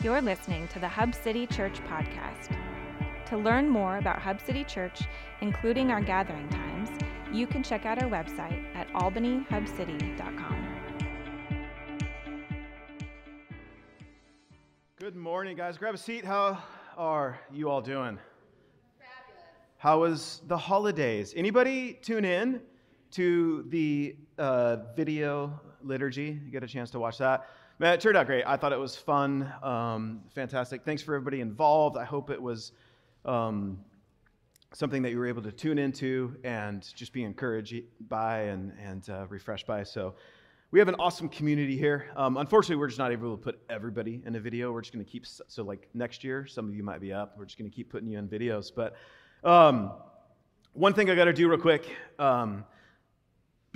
You're listening to the Hub City Church podcast. To learn more about Hub City Church, including our gathering times, you can check out our website at albanyhubcity.com. Good morning, guys. Grab a seat. How are you all doing? Fabulous. How was the holidays? Anybody tune in to the uh, video liturgy? You get a chance to watch that? Man, it turned out great. I thought it was fun, um, fantastic. Thanks for everybody involved. I hope it was um, something that you were able to tune into and just be encouraged by and, and uh, refreshed by. So we have an awesome community here. Um, unfortunately, we're just not able to put everybody in a video. We're just going to keep, so like next year, some of you might be up. We're just going to keep putting you in videos. But um, one thing I got to do real quick, um,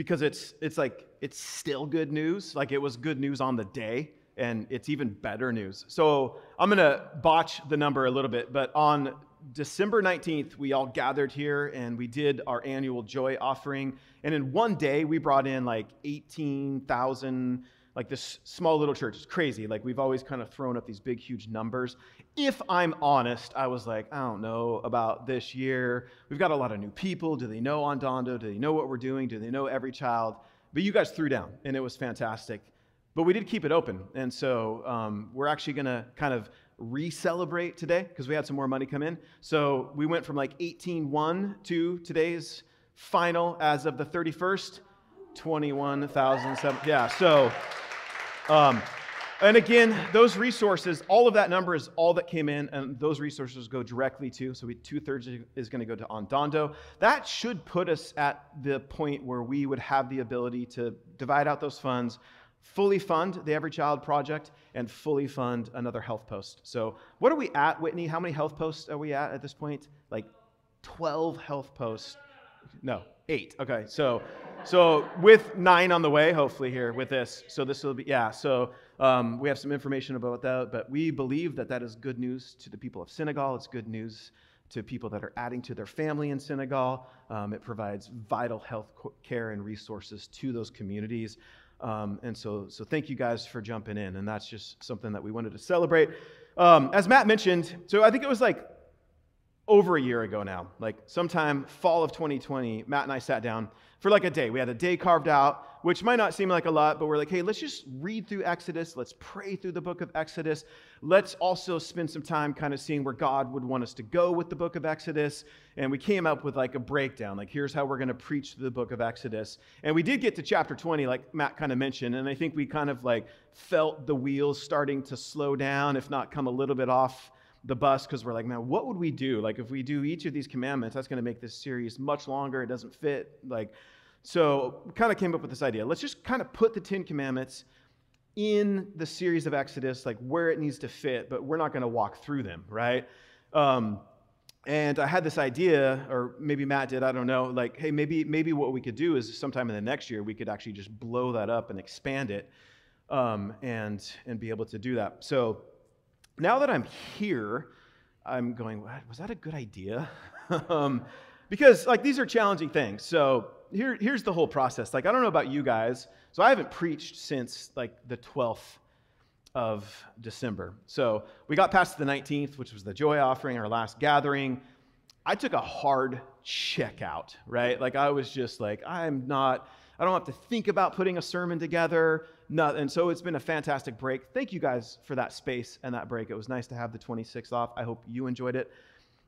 because it's, it's like, it's still good news. Like it was good news on the day, and it's even better news. So I'm to botch the number a little bit, but on December 19th, we all gathered here and we did our annual joy offering. And in one day, we brought in like 18,000, like this small little church. It's crazy. Like we've always kind of thrown up these big, huge numbers. If I'm honest, I was like, I don't know about this year. We've got a lot of new people. Do they know Andando? Do they know what we're doing? Do they know every child? But you guys threw down and it was fantastic. But we did keep it open. And so um, we're actually going to kind of re-celebrate today because we had some more money come in. So we went from like 18.1 to today's final as of the 31st, 21,007. Yeah, so, um, and again, those resources, all of that number is all that came in, and those resources go directly to, so we, two-thirds is going to go to Andando. That should put us at the point where we would have the ability to divide out those funds fully fund the Every Child Project, and fully fund another health post. So, what are we at, Whitney? How many health posts are we at at this point? Like 12 health posts. No, eight. Okay, so so with nine on the way, hopefully here with this. So this will be yeah. So um, we have some information about that, but we believe that that is good news to the people of Senegal. It's good news to people that are adding to their family in Senegal. Um, it provides vital health care and resources to those communities. Um, and so, so thank you guys for jumping in. And that's just something that we wanted to celebrate. Um, as Matt mentioned, so I think it was like over a year ago now, like sometime fall of 2020, Matt and I sat down for like a day. We had a day carved out, which might not seem like a lot, but we're like, hey, let's just read through Exodus. Let's pray through the book of Exodus. Let's also spend some time kind of seeing where God would want us to go with the book of Exodus. And we came up with like a breakdown, like here's how we're going to preach the book of Exodus. And we did get to chapter 20, like Matt kind of mentioned. And I think we kind of like felt the wheels starting to slow down, if not come a little bit off the bus because we're like, man, what would we do? Like, if we do each of these commandments, that's going to make this series much longer. It doesn't fit. Like, so kind of came up with this idea. Let's just kind of put the Ten Commandments in the series of Exodus, like where it needs to fit, but we're not going to walk through them, right? Um, and I had this idea, or maybe Matt did, I don't know, like, hey, maybe, maybe what we could do is sometime in the next year, we could actually just blow that up and expand it um, and, and be able to do that. So now that I'm here, I'm going, was that a good idea? um, because like these are challenging things. So here, here's the whole process. Like I don't know about you guys, so I haven't preached since like the 12th of December. So we got past the 19th, which was the joy offering, our last gathering. I took a hard check out, right? Like I was just like, I'm not, I don't have to think about putting a sermon together. And so it's been a fantastic break. Thank you guys for that space and that break. It was nice to have the 26th off. I hope you enjoyed it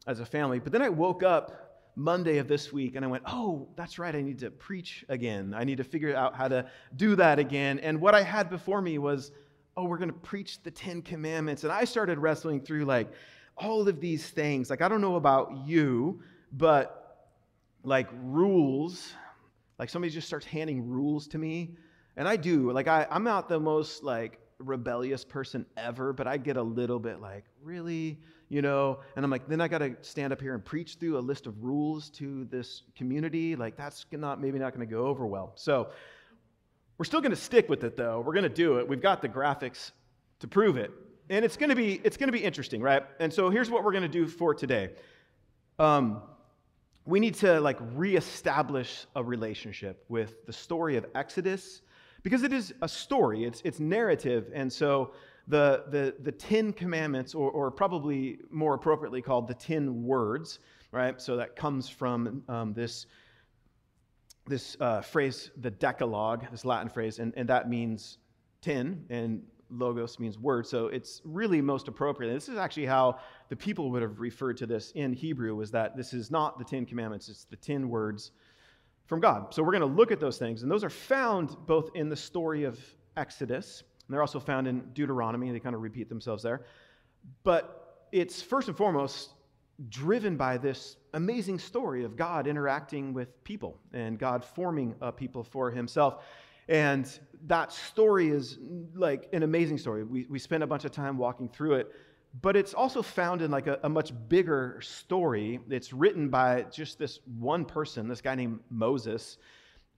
as a family. But then I woke up Monday of this week and I went, oh, that's right. I need to preach again. I need to figure out how to do that again. And what I had before me was, oh, we're going to preach the Ten Commandments. And I started wrestling through like all of these things. Like, I don't know about you, but like rules, like somebody just starts handing rules to me and I do. Like I, I'm not the most like rebellious person ever, but I get a little bit like, really? You know? And I'm like, then I gotta stand up here and preach through a list of rules to this community. Like that's not maybe not gonna go over well. So we're still gonna stick with it though. We're gonna do it. We've got the graphics to prove it. And it's gonna be it's gonna be interesting, right? And so here's what we're gonna do for today. Um, we need to like reestablish a relationship with the story of Exodus because it is a story, it's, it's narrative. And so the, the, the Ten Commandments, or, or probably more appropriately called the Ten Words, right? So that comes from um, this, this uh, phrase, the Decalogue, this Latin phrase, and, and that means ten, and logos means word. So it's really most appropriate. And this is actually how the people would have referred to this in Hebrew, was that this is not the Ten Commandments, it's the ten words from God. So we're going to look at those things, and those are found both in the story of Exodus, and they're also found in Deuteronomy. They kind of repeat themselves there. But it's first and foremost driven by this amazing story of God interacting with people and God forming a people for himself. And that story is like an amazing story. We, we spent a bunch of time walking through it, but it's also found in like a, a much bigger story. It's written by just this one person, this guy named Moses.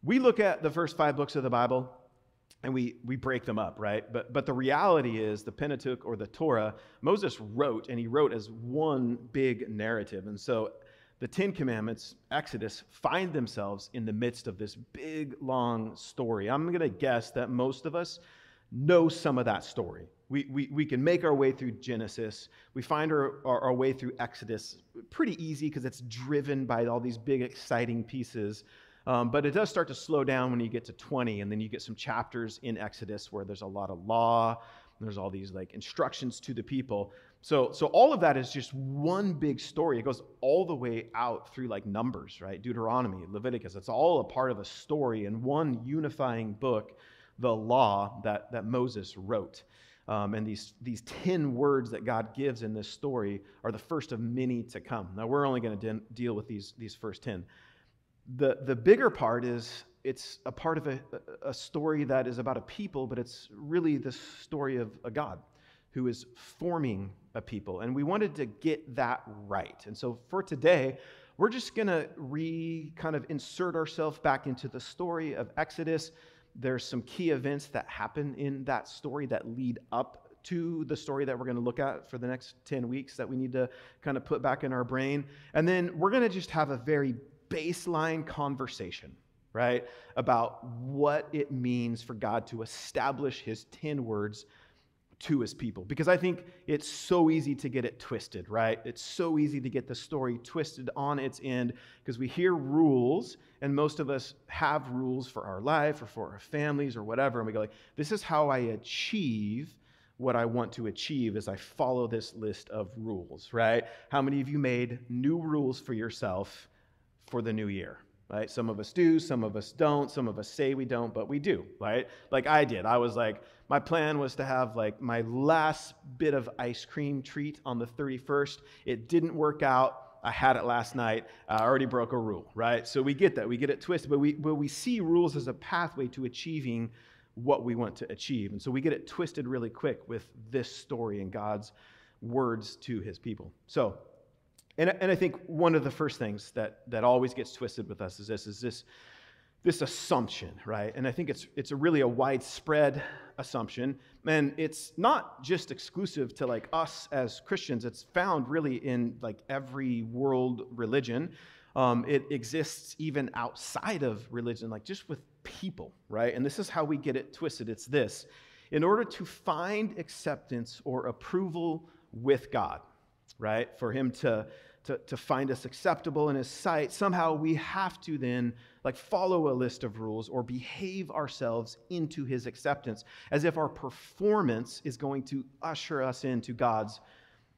We look at the first five books of the Bible and we, we break them up, right? But, but the reality is the Pentateuch or the Torah, Moses wrote, and he wrote as one big narrative. And so the Ten Commandments, Exodus, find themselves in the midst of this big, long story. I'm going to guess that most of us know some of that story. We, we, we can make our way through Genesis. We find our, our, our way through Exodus pretty easy because it's driven by all these big, exciting pieces. Um, but it does start to slow down when you get to 20, and then you get some chapters in Exodus where there's a lot of law, there's all these like instructions to the people. So, so all of that is just one big story. It goes all the way out through like Numbers, right? Deuteronomy, Leviticus. It's all a part of a story in one unifying book, the law that, that Moses wrote. Um, and these, these 10 words that God gives in this story are the first of many to come. Now, we're only going to de- deal with these, these first 10. The, the bigger part is it's a part of a, a story that is about a people, but it's really the story of a God who is forming a people. And we wanted to get that right. And so for today, we're just going to re kind of insert ourselves back into the story of Exodus. There's some key events that happen in that story that lead up to the story that we're going to look at for the next 10 weeks that we need to kind of put back in our brain. And then we're going to just have a very baseline conversation, right, about what it means for God to establish his 10 words to his people because I think it's so easy to get it twisted, right? It's so easy to get the story twisted on its end because we hear rules, and most of us have rules for our life or for our families or whatever, and we go like, "This is how I achieve what I want to achieve as I follow this list of rules." Right? How many of you made new rules for yourself for the new year? Right? Some of us do, some of us don't, some of us say we don't, but we do, right? Like I did. I was like, my plan was to have like my last bit of ice cream treat on the 31st. It didn't work out. I had it last night. I already broke a rule, right? So we get that. We get it twisted, but we, but we see rules as a pathway to achieving what we want to achieve. And so we get it twisted really quick with this story and God's words to his people. So and, and I think one of the first things that, that always gets twisted with us is this, is this, this assumption, right? And I think it's, it's a really a widespread assumption. And it's not just exclusive to like us as Christians. It's found really in like every world religion. Um, it exists even outside of religion, like just with people, right? And this is how we get it twisted. It's this. In order to find acceptance or approval with God, right? For him to, to, to find us acceptable in his sight, somehow we have to then like follow a list of rules or behave ourselves into his acceptance as if our performance is going to usher us into God's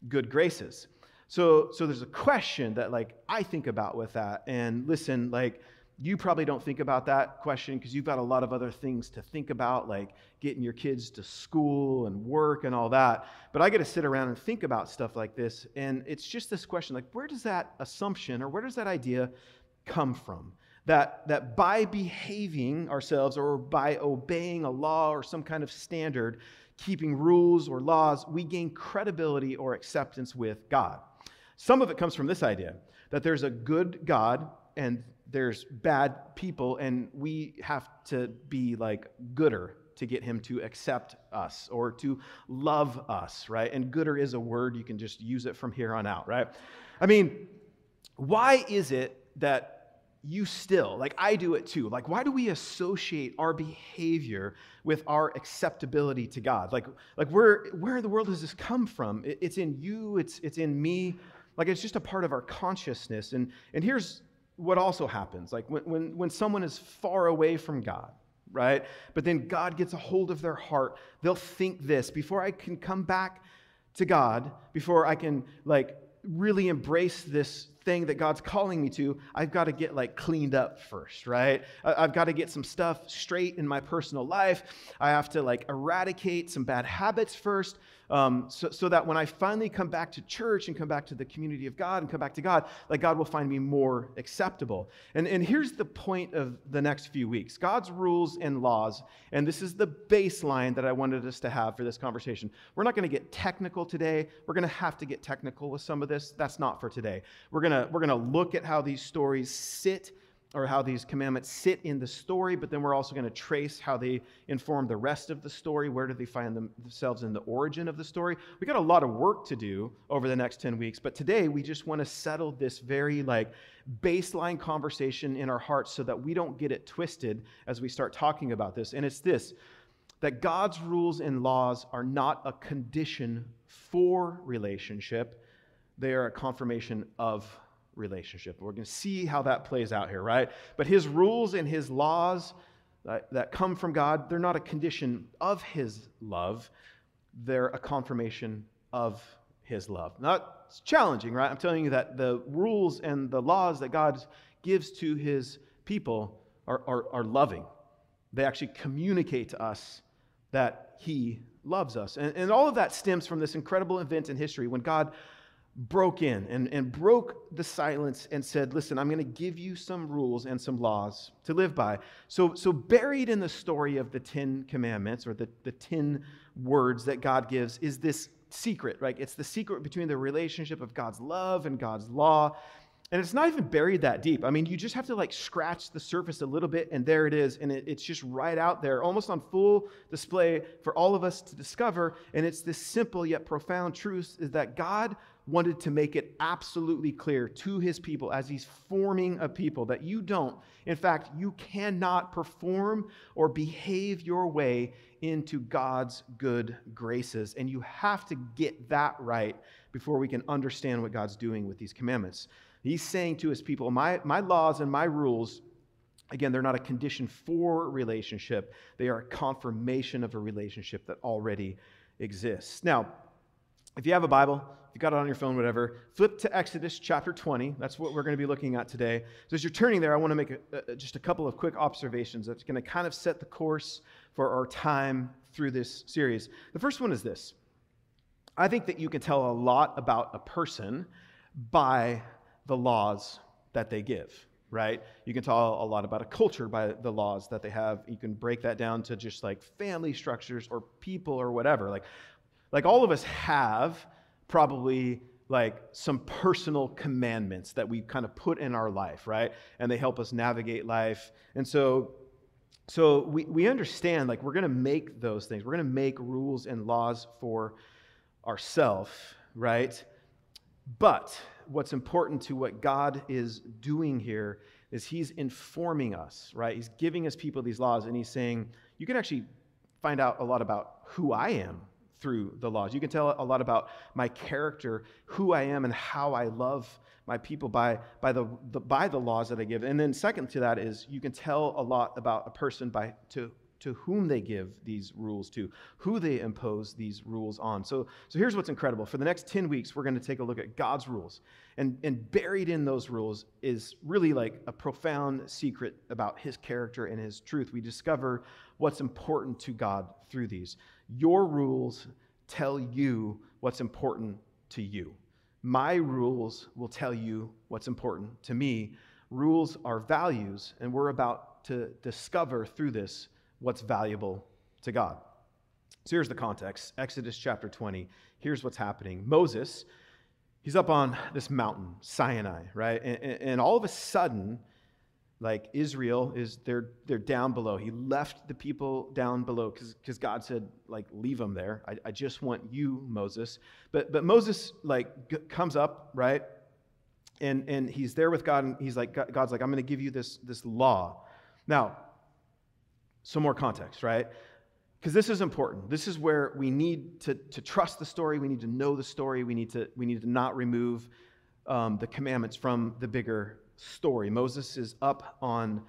good graces. So, so there's a question that like I think about with that. And listen, like you probably don't think about that question because you've got a lot of other things to think about, like getting your kids to school and work and all that. But I get to sit around and think about stuff like this. And it's just this question like, where does that assumption or where does that idea come from? That, that by behaving ourselves or by obeying a law or some kind of standard, keeping rules or laws, we gain credibility or acceptance with God. Some of it comes from this idea that there's a good God and there's bad people, and we have to be like gooder to get him to accept us or to love us, right? And gooder is a word, you can just use it from here on out, right? I mean, why is it that you still, like I do it too. Like, why do we associate our behavior with our acceptability to God? Like, like where, where in the world does this come from? It, it's in you, it's, it's in me. Like, it's just a part of our consciousness. And, and here's what also happens like, when, when, when someone is far away from God, right? But then God gets a hold of their heart, they'll think this before I can come back to God, before I can, like, really embrace this thing that God's calling me to, I've got to get like cleaned up first, right? I've got to get some stuff straight in my personal life. I have to like eradicate some bad habits first um, so, so that when I finally come back to church and come back to the community of God and come back to God, like God will find me more acceptable. And, and here's the point of the next few weeks God's rules and laws, and this is the baseline that I wanted us to have for this conversation. We're not going to get technical today. We're going to have to get technical with some of this. That's not for today. We're going to we're going to look at how these stories sit or how these commandments sit in the story, but then we're also going to trace how they inform the rest of the story. Where do they find themselves in the origin of the story? We got a lot of work to do over the next 10 weeks, but today we just want to settle this very like baseline conversation in our hearts so that we don't get it twisted as we start talking about this. And it's this that God's rules and laws are not a condition for relationship, they are a confirmation of relationship. We're going to see how that plays out here, right? But his rules and his laws that, that come from God, they're not a condition of his love, they're a confirmation of his love. Not challenging, right? I'm telling you that the rules and the laws that God gives to his people are, are, are loving. They actually communicate to us that he loves us. And, and all of that stems from this incredible event in history when God broke in and, and broke the silence and said, Listen, I'm going to give you some rules and some laws to live by. So, so buried in the story of the Ten Commandments or the, the ten words that God gives is this secret, right? It's the secret between the relationship of God's love and God's law. And it's not even buried that deep. I mean, you just have to like scratch the surface a little bit, and there it is. And it, it's just right out there, almost on full display for all of us to discover. And it's this simple yet profound truth is that God wanted to make it absolutely clear to his people as he's forming a people that you don't, in fact, you cannot perform or behave your way into God's good graces. And you have to get that right before we can understand what God's doing with these commandments. He's saying to his people, My, my laws and my rules. Again, they're not a condition for relationship. They are a confirmation of a relationship that already exists. Now, if you have a Bible, if you got it on your phone, whatever, flip to Exodus chapter 20. That's what we're going to be looking at today. So as you're turning there, I want to make a, a, just a couple of quick observations that's going to kind of set the course for our time through this series. The first one is this I think that you can tell a lot about a person by the laws that they give right? You can tell a lot about a culture by the laws that they have. You can break that down to just like family structures or people or whatever. Like like all of us have probably like some personal commandments that we kind of put in our life, right? And they help us navigate life. And so so we, we understand like we're going to make those things. We're going to make rules and laws for ourselves, right? But what's important to what God is doing here is he's informing us, right? He's giving us people these laws and he's saying, you can actually find out a lot about who I am through the laws. You can tell a lot about my character, who I am, and how I love my people by, by, the, the, by the laws that I give. And then, second to that, is you can tell a lot about a person by to, to whom they give these rules to, who they impose these rules on. So, so here's what's incredible. For the next 10 weeks, we're going to take a look at God's rules. And, and buried in those rules is really like a profound secret about his character and his truth. We discover what's important to God through these. Your rules tell you what's important to you. My rules will tell you what's important to me. Rules are values, and we're about to discover through this what's valuable to God. So here's the context Exodus chapter 20. Here's what's happening. Moses, he's up on this mountain, Sinai, right? And, and all of a sudden, like Israel is they're they're down below. He left the people down below because God said like leave them there. I, I just want you, Moses. But but Moses like g- comes up right, and, and he's there with God, and he's like, God's like, I'm going to give you this, this law. Now, some more context, right? Because this is important. This is where we need to, to trust the story. We need to know the story. We need to, we need to not remove um, the commandments from the bigger story. Moses is up on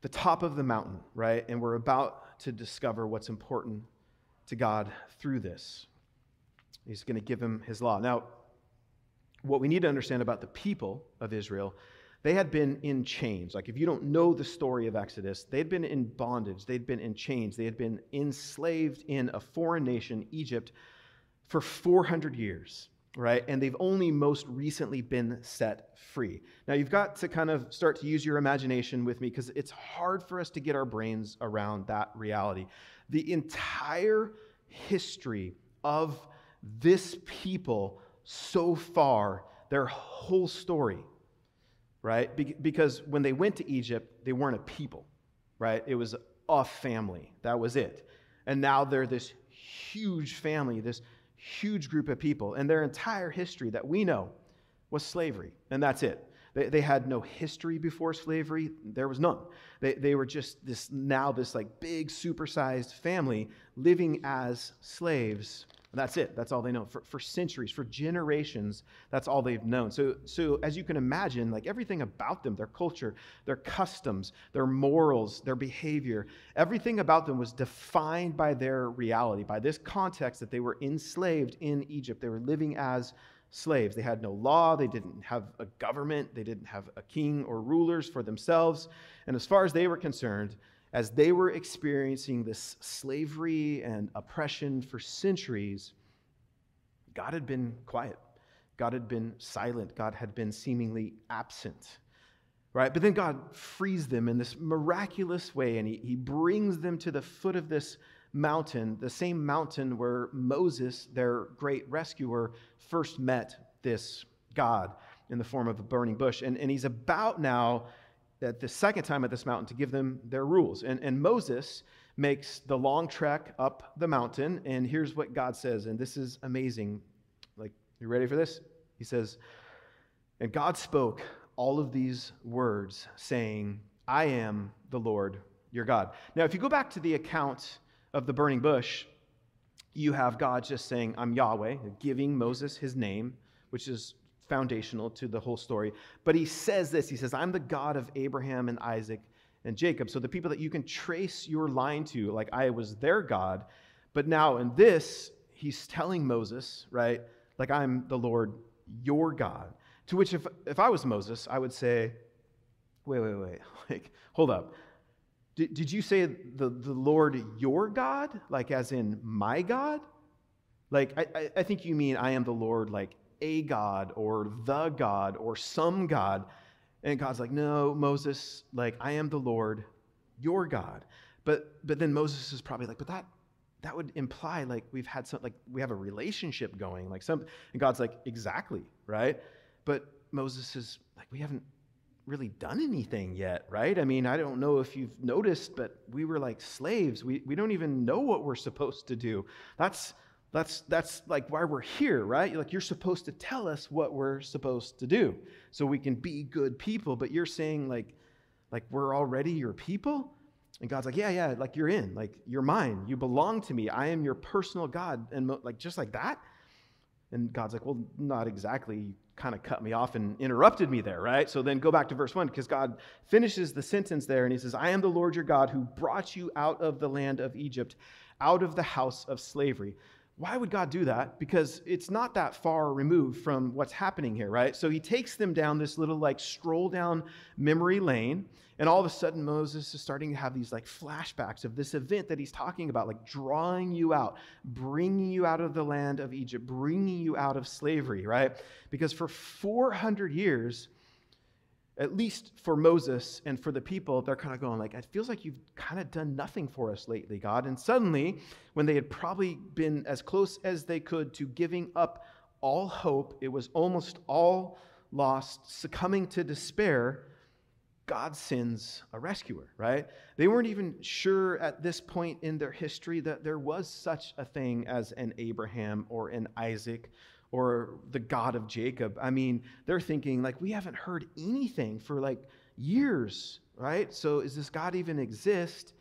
the top of the mountain, right? And we're about to discover what's important to God through this. He's going to give him his law. Now, what we need to understand about the people of Israel, they had been in chains. Like, if you don't know the story of Exodus, they'd been in bondage, they'd been in chains, they had been enslaved in a foreign nation, Egypt, for 400 years, right? And they've only most recently been set free. Now, you've got to kind of start to use your imagination with me because it's hard for us to get our brains around that reality. The entire history of this people so far, their whole story, right? Be- because when they went to Egypt, they weren't a people, right? It was a family. That was it. And now they're this huge family, this huge group of people. And their entire history that we know was slavery. And that's it. They, they had no history before slavery. There was none. They, they were just this now this like big supersized family living as slaves that's it. That's all they know. For, for centuries, for generations, that's all they've known. So, so, as you can imagine, like everything about them, their culture, their customs, their morals, their behavior, everything about them was defined by their reality, by this context that they were enslaved in Egypt. They were living as slaves. They had no law, they didn't have a government, they didn't have a king or rulers for themselves. And as far as they were concerned, as they were experiencing this slavery and oppression for centuries, God had been quiet. God had been silent. God had been seemingly absent. Right? But then God frees them in this miraculous way, and he, he brings them to the foot of this mountain, the same mountain where Moses, their great rescuer, first met this God in the form of a burning bush. And, and he's about now at the second time at this mountain to give them their rules. And, and Moses makes the long trek up the mountain, and here's what God says, and this is amazing. Like, you ready for this? He says, And God spoke all of these words, saying, I am the Lord your God. Now, if you go back to the account of the burning bush, you have God just saying, I'm Yahweh, giving Moses his name, which is foundational to the whole story. But he says this He says, I'm the God of Abraham and Isaac and Jacob. So the people that you can trace your line to, like I was their God. But now in this, he's telling Moses, right, like I'm the Lord your God. To which, if, if I was Moses, I would say, wait, wait, wait, like, hold up. Did, did you say the, the Lord your God? Like, as in my God? Like, I, I think you mean I am the Lord, like a God or the God or some God. And God's like, no, Moses, like, I am the Lord, your God. But but then Moses is probably like, but that that would imply like we've had some like we have a relationship going, like some and God's like, exactly, right? But Moses is like, we haven't really done anything yet, right? I mean, I don't know if you've noticed, but we were like slaves. We, we don't even know what we're supposed to do. That's that's, that's like why we're here, right? Like you're supposed to tell us what we're supposed to do so we can be good people. But you're saying like, like we're already your people? And God's like, yeah, yeah, like you're in, like you're mine. You belong to me. I am your personal God. And like just like that. And God's like, well, not exactly. You kind of cut me off and interrupted me there, right? So then go back to verse one because God finishes the sentence there and he says, I am the Lord your God who brought you out of the land of Egypt, out of the house of slavery. Why would God do that? Because it's not that far removed from what's happening here, right? So he takes them down this little like stroll down memory lane, and all of a sudden Moses is starting to have these like flashbacks of this event that he's talking about, like drawing you out, bringing you out of the land of Egypt, bringing you out of slavery, right? Because for 400 years, at least for Moses and for the people, they're kind of going like, it feels like you've kind of done nothing for us lately, God. And suddenly, when they had probably been as close as they could to giving up all hope, it was almost all lost, succumbing to despair, God sends a rescuer, right? They weren't even sure at this point in their history that there was such a thing as an Abraham or an Isaac or the God of Jacob. I mean, they're thinking, like, we haven't heard anything for like years, right? So is this God even exist?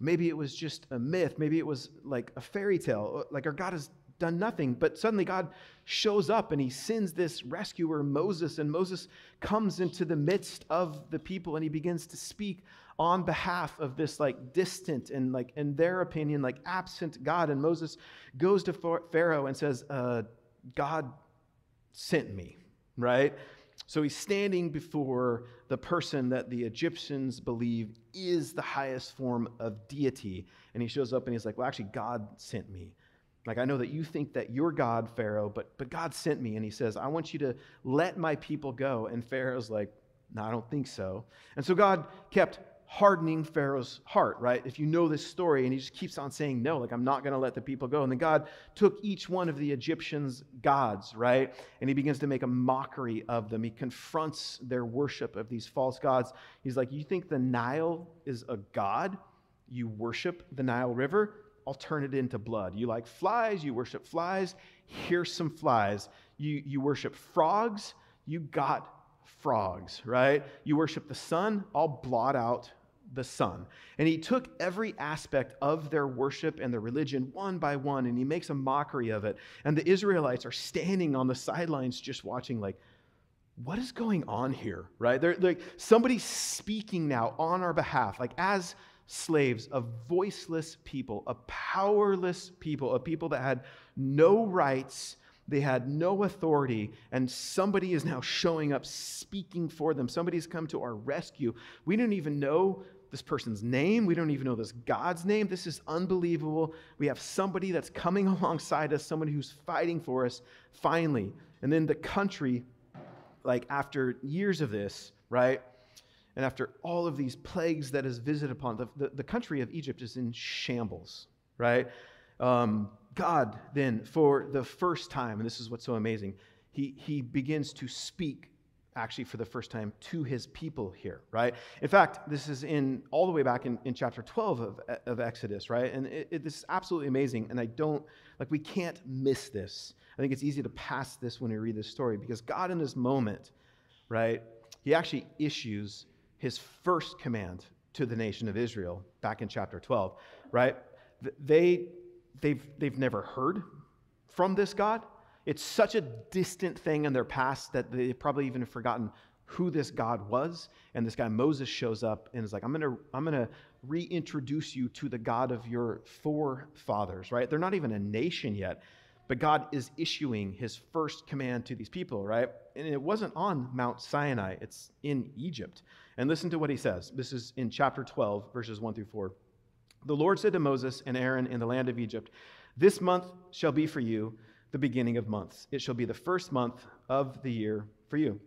Maybe it was just a myth. Maybe it was like a fairy tale. Like our God has done nothing. But suddenly God shows up and he sends this rescuer, Moses, and Moses comes into the midst of the people and he begins to speak on behalf of this like distant and like in their opinion like absent God. And Moses goes to Pharaoh and says, uh, "God sent me." Right. So he's standing before the person that the Egyptians believe is the highest form of deity. And he shows up and he's like, Well, actually, God sent me. Like, I know that you think that you're God, Pharaoh, but, but God sent me. And he says, I want you to let my people go. And Pharaoh's like, No, I don't think so. And so God kept hardening Pharaoh's heart, right? If you know this story, and he just keeps on saying, No, like, I'm not going to let the people go. And then God took each one of the Egyptians' gods, right? And he begins to make a mockery of them. He confronts their worship of these false gods. He's like, You think the Nile is a god? You worship the Nile River? I'll turn it into blood. You like flies? You worship flies? Here's some flies. You, you worship frogs? You got frogs, right? You worship the sun? I'll blot out the sun. And he took every aspect of their worship and their religion one by one, and he makes a mockery of it. And the Israelites are standing on the sidelines just watching, like, what is going on here, right? They're like, somebody's speaking now on our behalf, like, as slaves, a voiceless people, a powerless people, a people that had no rights. They had no authority, and somebody is now showing up speaking for them. Somebody's come to our rescue. We don't even know this person's name. We don't even know this God's name. This is unbelievable. We have somebody that's coming alongside us, someone who's fighting for us finally. And then the country, like after years of this, right? And after all of these plagues that is visited upon, the, the, the country of Egypt is in shambles, right? Um, God, then, for the first time, and this is what's so amazing, he, he begins to speak actually for the first time to his people here, right? In fact, this is in all the way back in, in chapter 12 of, of Exodus, right? And it, it, this is absolutely amazing. And I don't, like, we can't miss this. I think it's easy to pass this when we read this story because God, in this moment, right, he actually issues his first command to the nation of Israel back in chapter 12, right? They, they've, they've never heard from this God it's such a distant thing in their past that they've probably even forgotten who this God was. And this guy Moses shows up and is like, I'm to I'm to reintroduce you to the God of your forefathers, right? They're not even a nation yet, but God is issuing his first command to these people, right? And it wasn't on Mount Sinai, it's in Egypt. And listen to what he says. This is in chapter 12, verses 1 through 4. The Lord said to Moses and Aaron in the land of Egypt, This month shall be for you the beginning of months. It shall be the first month of the year for you.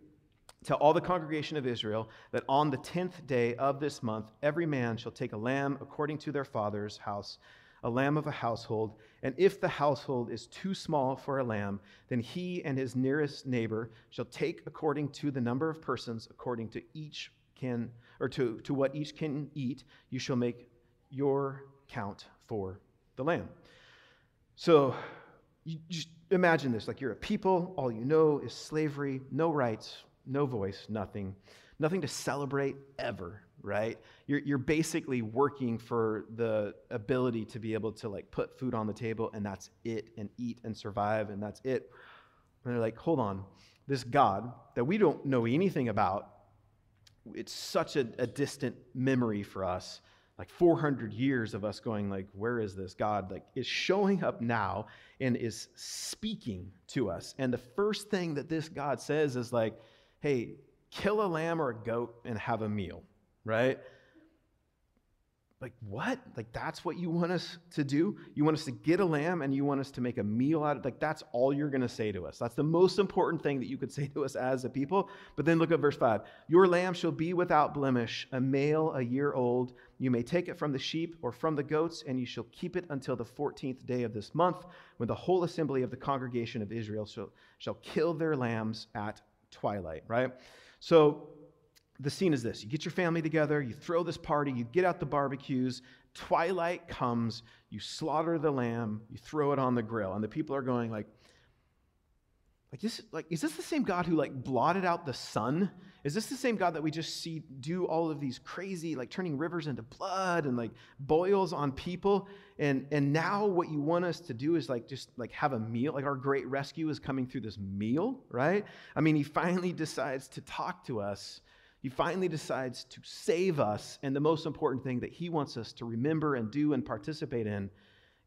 Tell all the congregation of Israel that on the tenth day of this month, every man shall take a lamb according to their father's house, a lamb of a household. And if the household is too small for a lamb, then he and his nearest neighbor shall take according to the number of persons, according to each can, or to, to what each can eat, you shall make your count for the lamb. So you just imagine this like you're a people, all you know is slavery, no rights, no voice, nothing, nothing to celebrate ever, right? You're, you're basically working for the ability to be able to like put food on the table and that's it, and eat and survive, and that's it. And they're like, hold on, this God that we don't know anything about, it's such a, a distant memory for us like 400 years of us going like where is this god like is showing up now and is speaking to us and the first thing that this god says is like hey kill a lamb or a goat and have a meal right like, what? Like, that's what you want us to do? You want us to get a lamb and you want us to make a meal out of? Like, that's all you're going to say to us. That's the most important thing that you could say to us as a people. But then look at verse 5 Your lamb shall be without blemish, a male a year old. You may take it from the sheep or from the goats, and you shall keep it until the 14th day of this month, when the whole assembly of the congregation of Israel shall, shall kill their lambs at twilight, right? So, the scene is this you get your family together, you throw this party, you get out the barbecues, twilight comes, you slaughter the lamb, you throw it on the grill, and the people are going like, Like this, like, is this the same God who like blotted out the sun? Is this the same God that we just see do all of these crazy, like turning rivers into blood and like boils on people? And and now what you want us to do is like just like have a meal. Like our great rescue is coming through this meal, right? I mean, he finally decides to talk to us. He finally decides to save us. And the most important thing that he wants us to remember and do and participate in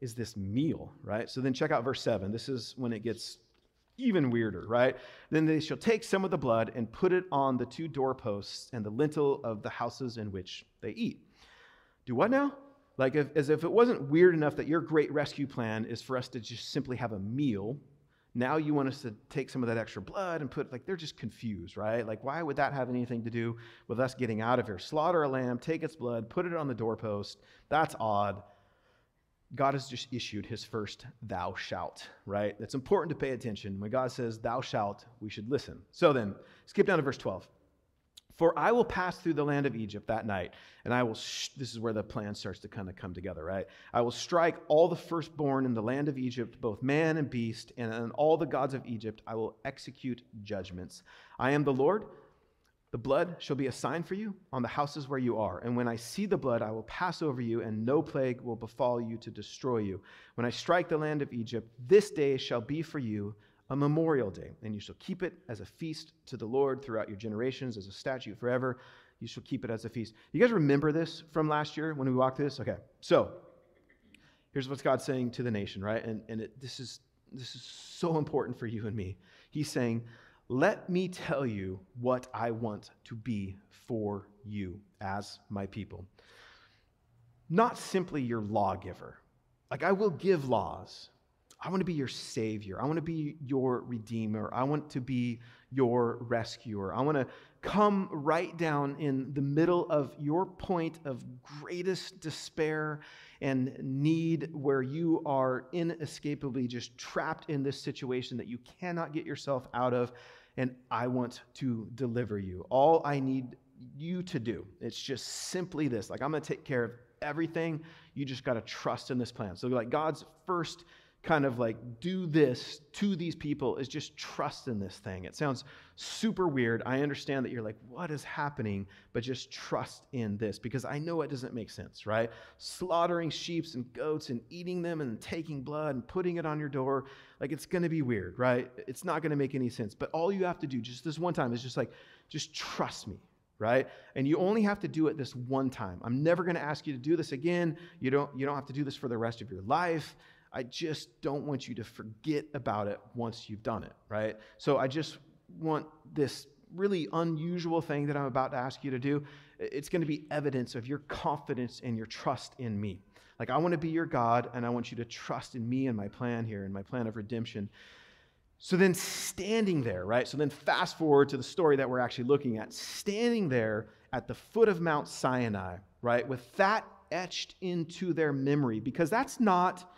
is this meal, right? So then check out verse 7. This is when it gets even weirder, right? Then they shall take some of the blood and put it on the two doorposts and the lintel of the houses in which they eat. Do what now? Like if, as if it wasn't weird enough that your great rescue plan is for us to just simply have a meal. Now you want us to take some of that extra blood and put like they're just confused, right? Like why would that have anything to do with us getting out of here? Slaughter a lamb, take its blood, put it on the doorpost. That's odd. God has just issued his first thou shalt, right? It's important to pay attention. When God says thou shalt, we should listen. So then, skip down to verse 12. For I will pass through the land of Egypt that night, and I will, sh- this is where the plan starts to kind of come together, right? I will strike all the firstborn in the land of Egypt, both man and beast, and on all the gods of Egypt I will execute judgments. I am the Lord the blood shall be a sign for you on the houses where you are. And when I see the blood, I will pass over you, and no plague will befall you to destroy you. When I strike the land of Egypt, this day shall be for you a memorial day, and you shall keep it as a feast to the Lord throughout your generations, as a statute forever. You shall keep it as a feast. You guys remember this from last year when we walked this? Okay, so here's what God's saying to the nation, right? And, and it, this, is, this is so important for you and me. He's saying, let me tell you what I want to be for you as my people. Not simply your lawgiver. Like, I will give laws. I want to be your savior. I want to be your redeemer. I want to be your rescuer. I want to come right down in the middle of your point of greatest despair and need where you are inescapably just trapped in this situation that you cannot get yourself out of. And I want to deliver you. All I need you to do, it's just simply this like, I'm going to take care of everything. You just got to trust in this plan. So, like, God's first kind of like do this to these people is just trust in this thing. It sounds super weird. I understand that you're like, what is happening? But just trust in this because I know it doesn't make sense, right? Slaughtering sheep and goats and eating them and taking blood and putting it on your door, like it's going to be weird, right? It's not going to make any sense. But all you have to do just this one time is just like, just trust me, right and you only have to do it this one time i'm never going to ask you to do this again you don't you don't have to do this for the rest of your life I just don't want you to forget about it once you've done it, right? So I just want this really unusual thing that I'm about to ask you to do. It's going to be evidence of your confidence and your trust in me. Like, I want to be your God, and I want you to trust in me and my plan here and my plan of redemption. So then, standing there, right? So then, fast forward to the story that we're actually looking at. Standing there at the foot of Mount Sinai, right? With that etched into their memory, because that's not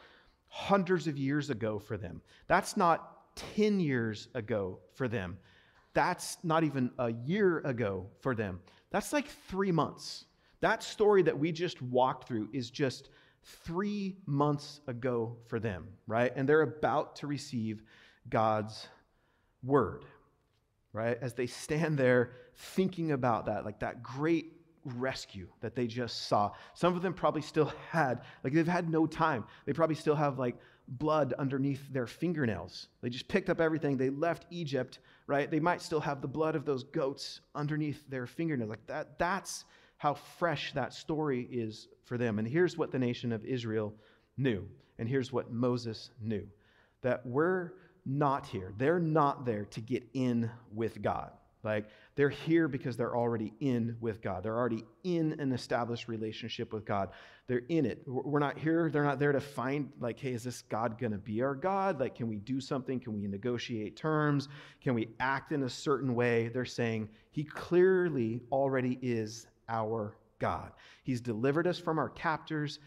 hundreds of years ago for them. That's not 10 years ago for them. That's not even a year ago for them. That's like three months. That story that we just walked through is just three months ago for them, right? And they're about to receive God's word, right? As they stand there thinking about that, like that great rescue that they just saw. Some of them probably still had, like they've had no time. They probably still have like blood underneath their fingernails. They just picked up everything. They left Egypt, right? They might still have the blood of those goats underneath their fingernails. Like that, that's how fresh that story is for them. And here's what the nation of Israel knew. And here's what Moses knew that we're not here. They're not there to get in with God. Like they're here because they're already in with God. They're already in an established relationship with God. They're in it. We're not here. They're not there to find, like, hey, is this God going to be our God? Like, can we do something? Can we negotiate terms? Can we act in a certain way? They're saying, He clearly already is our God. He's delivered us from our captors.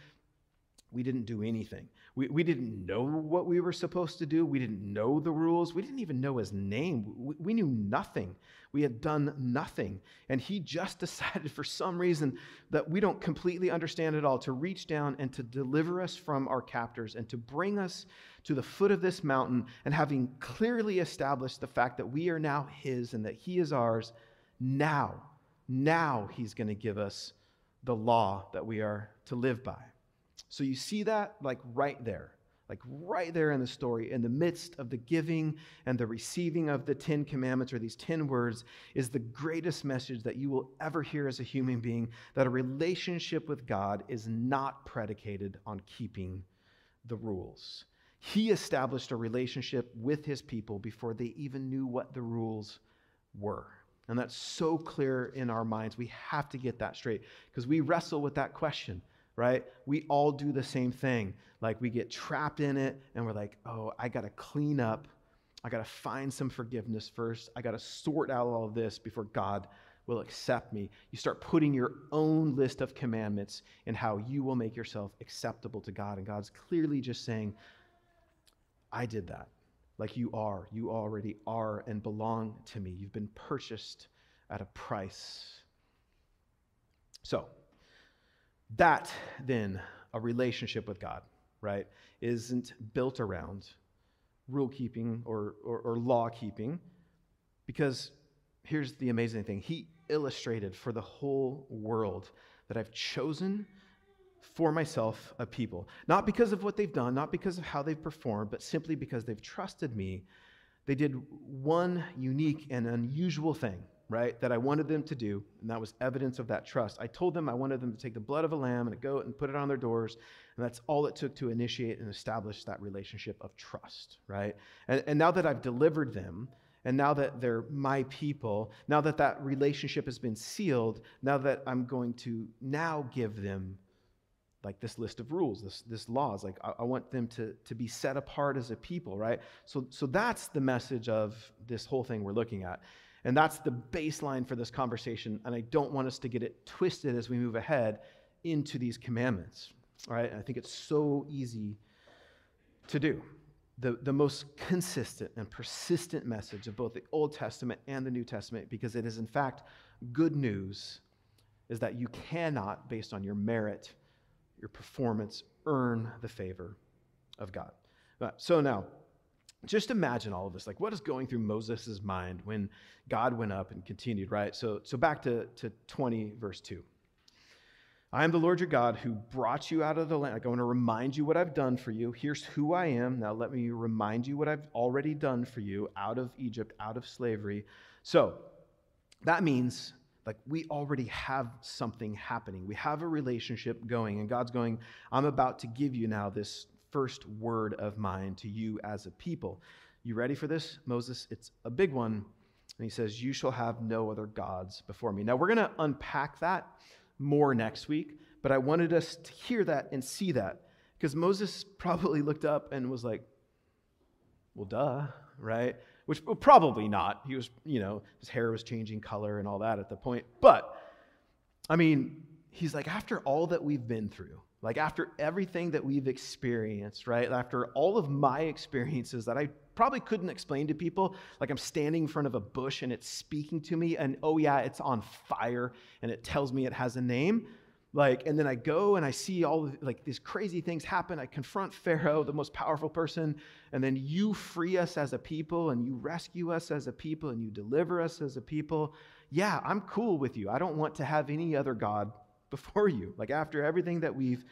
We didn't do anything. We, we didn't know what we were supposed to do. We didn't know the rules. We didn't even know his name. We, we knew nothing. We had done nothing. And he just decided, for some reason that we don't completely understand at all, to reach down and to deliver us from our captors and to bring us to the foot of this mountain. And having clearly established the fact that we are now his and that he is ours, now, now he's going to give us the law that we are to live by. So you see that like right there, like right there in the story, in the midst of the giving and the receiving of the Ten Commandments or these 10 words, is the greatest message that you will ever hear as a human being that a relationship with God is not predicated on keeping the rules. He established a relationship with his people before they even knew what the rules were. And that's so clear in our minds. We have to get that straight because we wrestle with that question right? We all do the same thing. Like we get trapped in it and we're like, oh, I got to clean up. I got to find some forgiveness first. I got to sort out all of this before God will accept me. You start putting your own list of commandments and how you will make yourself acceptable to God. And God's clearly just saying, I did that. Like you are. You already are and belong to me. You've been purchased at a price. So, that, then, a relationship with God, right, isn't built around rule keeping or, or, or law keeping, because here's the amazing thing He illustrated for the whole world that I've chosen for myself a people. Not because of what they've done, not because of how they've performed, but simply because they've trusted me. They did one unique and unusual thing right, that I wanted them to do, and that was evidence of that trust. I told them I wanted them to take the blood of a lamb and a goat and put it on their doors, and that's all it took to initiate and establish that relationship of trust, right? And, and now that I've delivered them, and now that they're my people, now that that relationship has been sealed, now that I'm going to now give them like this list of rules, this, this laws. Like I, I, want them to, to be set apart as a people, right? So, so that's the message of this whole thing we're looking at. And that's the baseline for this conversation. And I don't want us to get it twisted as we move ahead into these commandments. All right? I think it's so easy to do. The, the most consistent and persistent message of both the Old Testament and the New Testament, because it is in fact good news, is that you cannot, based on your merit, your performance, earn the favor of God. So now, just imagine all of this. Like, what is going through Moses' mind when God went up and continued, right? So, so back to, to 20, verse 2. I am the Lord your God who brought you out of the land. Like, I want to remind you what I've done for you. Here's who I am. Now, let me remind you what I've already done for you out of Egypt, out of slavery. So, that means like we already have something happening. We have a relationship going, and God's going, I'm about to give you now this first word of mine to you as a people. You ready for this, Moses? It's a big one. And he says, You shall have no other gods before me. Now, we're going to unpack that more next week, but I wanted us to hear that and see that because Moses probably looked up and was like, Well, duh, right? Which well, probably not. He was, you know, his hair was changing color and all that at the point. But, I mean, he's like, After all that we've been through, like, after everything that we've experienced, right? After all of my experiences that I probably couldn't explain to people, like I'm standing in front of a bush and it's speaking to me, and oh, yeah, it's on fire and it tells me it has a name. Like, and then I go and I see all of, like these crazy things happen. I confront Pharaoh, the most powerful person, and then you free us as a people and you rescue us as a people and you deliver us as a people. Yeah, I'm cool with you. I don't want to have any other God before you. Like after everything that we've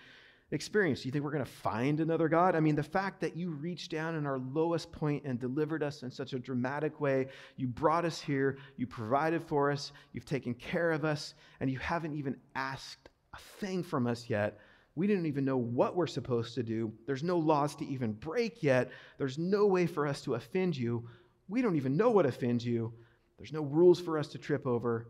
experienced, you think we're going to find another God? I mean, the fact that you reached down in our lowest point and delivered us in such a dramatic way, you brought us here, you provided for us, you've taken care of us, and you haven't even asked a thing from us yet. We didn't even know what we're supposed to do. There's no laws to even break yet. There's no way for us to offend you. We don't even know what offends you. There's no rules for us to trip over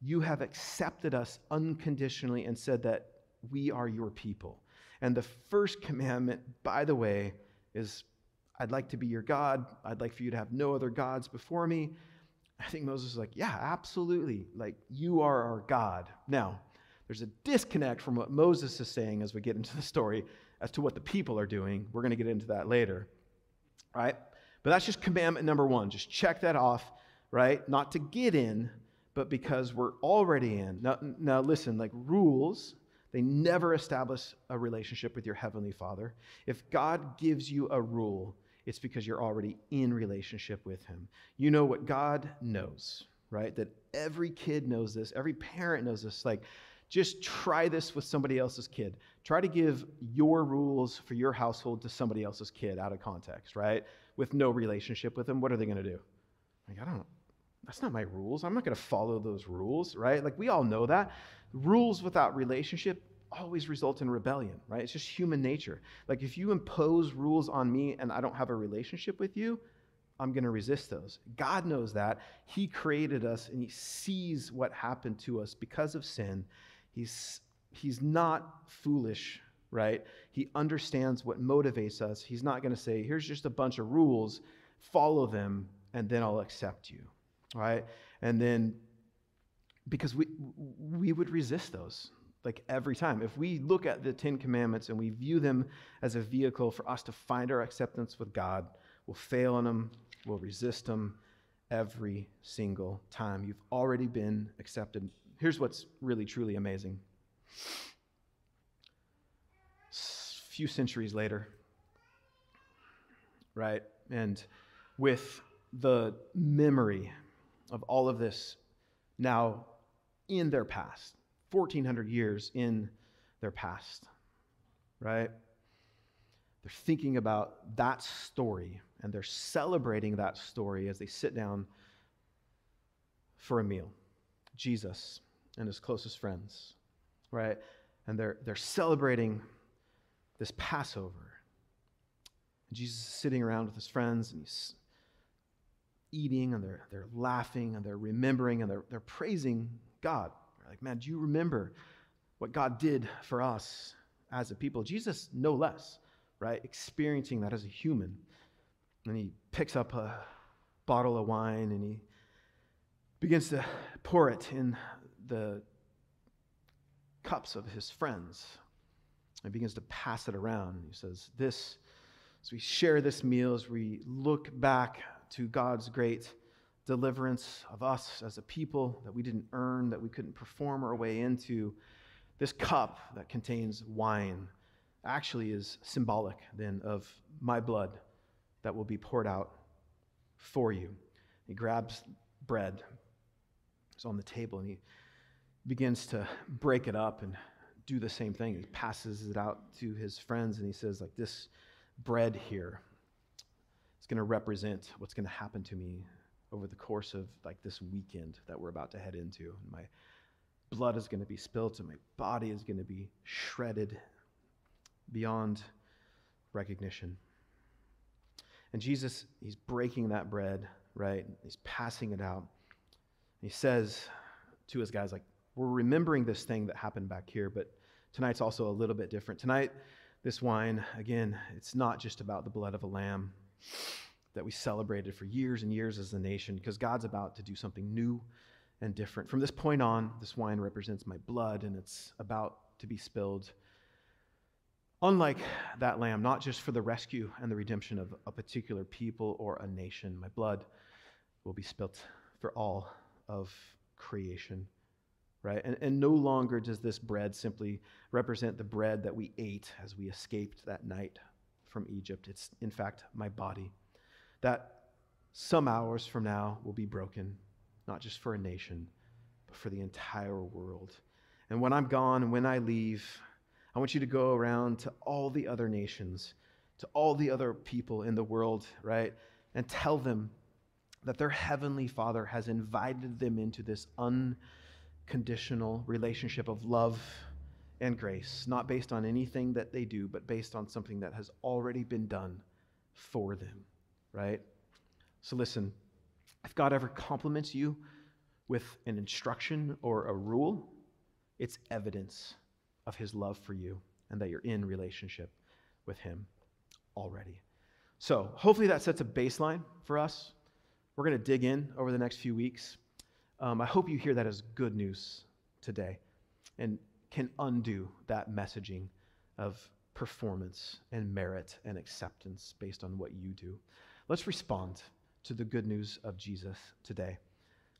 you have accepted us unconditionally and said that we are your people. And the first commandment, by the way, is I'd like to be your God. I'd like for you to have no other gods before me. I think Moses is like, yeah, absolutely. Like, you are our God. Now, there's a disconnect from what Moses is saying as we get into the story as to what the people are doing. We're going to get into that later. Right? But that's just commandment number one. Just check that off, right? Not to get in, but because we're already in. Now, now listen, like rules, they never establish a relationship with your Heavenly Father. If God gives you a rule, it's because you're already in relationship with Him. You know what God knows, right? That every kid knows this, every parent knows this. Like, just try this with somebody else's kid. Try to give your rules for your household to somebody else's kid out of context, right? With no relationship with them. What are they going to do? Like, I don't, that's not my rules. I'm not going to follow those rules, right? Like, we all know that. Rules without relationship always result in rebellion, right? It's just human nature. Like, if you impose rules on me and I don't have a relationship with you, I'm going to resist those. God knows that. He created us and He sees what happened to us because of sin. He's, he's not foolish, right? He understands what motivates us. He's not going to say, here's just a bunch of rules, follow them, and then I'll accept you, right? And then, because we, we would resist those like every time. If we look at the Ten Commandments and we view them as a vehicle for us to find our acceptance with God, we'll fail in them, we'll resist them every single time. You've already been accepted here's what's really, truly amazing. A few centuries later, right? And with the memory of all of this now in their past, 1400 years in their past, right? They're thinking about that story and they're celebrating that story as they sit down for a meal. Jesus and his closest friends, right? And they're, they're celebrating this Passover. And Jesus is sitting around with his friends and he's eating and they're, they're laughing and they're remembering and they're, they're praising God. They're like, man, do you remember what God did for us as a people? Jesus, no less, right? Experiencing that as a human. And he picks up a bottle of wine and he begins to pour it in the cups of his friends and begins to pass it around. He says, This, as we share this meal, as we look back to God's great deliverance of us as a people that we didn't earn, that we couldn't perform our way into, this cup that contains wine actually is symbolic then of my blood that will be poured out for you. He grabs bread, it's on the table, and he begins to break it up and do the same thing. He passes it out to his friends and he says, like, this bread here going to represent what's going to happen to me over the course of like this weekend that we're about to head into. And my blood is going to be spilled and my body is going to be shredded beyond recognition. And Jesus, he's breaking that bread, right? He's passing it out. He says to his guys, like, we're remembering this thing that happened back here, but tonight's also a little bit different. Tonight, this wine, again, it's not just about the blood of a lamb that we celebrated for years and years as a nation, because God's about to do something new and different. From this point on, this wine represents my blood, and it's about to be spilled. Unlike that lamb, not just for the rescue and the redemption of a particular people or a nation, my blood will be spilt for all of creation right? And, and no longer does this bread simply represent the bread that we ate as we escaped that night from Egypt. It's, in fact, my body that some hours from now will be broken, not just for a nation, but for the entire world. And when I'm gone when I leave, I want you to go around to all the other nations, to all the other people in the world, right? And tell them that their heavenly Father has invited them into this unconditional relationship of love and grace, not based on anything that they do, but based on something that has already been done for them, right? So listen, if God ever compliments you with an instruction or a rule, it's evidence of his love for you and that you're in relationship with him already. So, hopefully, that sets a baseline for us. We're going to dig in over the next few weeks. Um, I hope you hear that as good news today and can undo that messaging of performance and merit and acceptance based on what you do. Let's respond to the good news of Jesus today.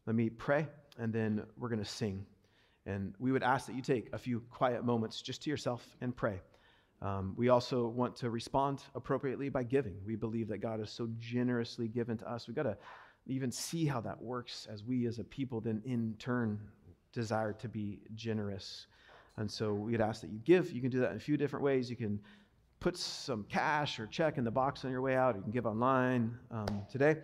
Let me pray, and then we're going to sing. And we would ask that you take a few quiet moments just to yourself and pray. Um, we also want to respond appropriately by giving. We believe that God is so generously given to us. We've got to even see how that works as we as a people then in turn desire to be generous. And so we'd ask that you give. You can do that in a few different ways. You can put some cash or check in the box on your way out. You can give online um, today.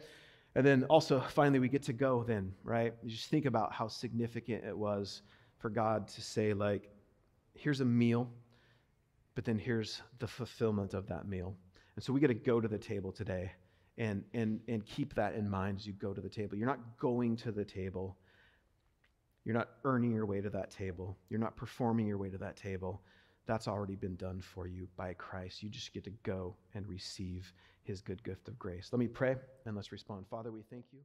And then also, finally, we get to go then, right? You just think about how significant it was for God to say, like, here's a meal, but then here's the fulfillment of that meal. And so we get to go to the table today and, and, and keep that in mind as you go to the table. You're not going to the table you're not earning your way to that table. You're not performing your way to that table. That's already been done for you by Christ. You just get to go and receive his good gift of grace. Let me pray and let's respond. Father, we thank you.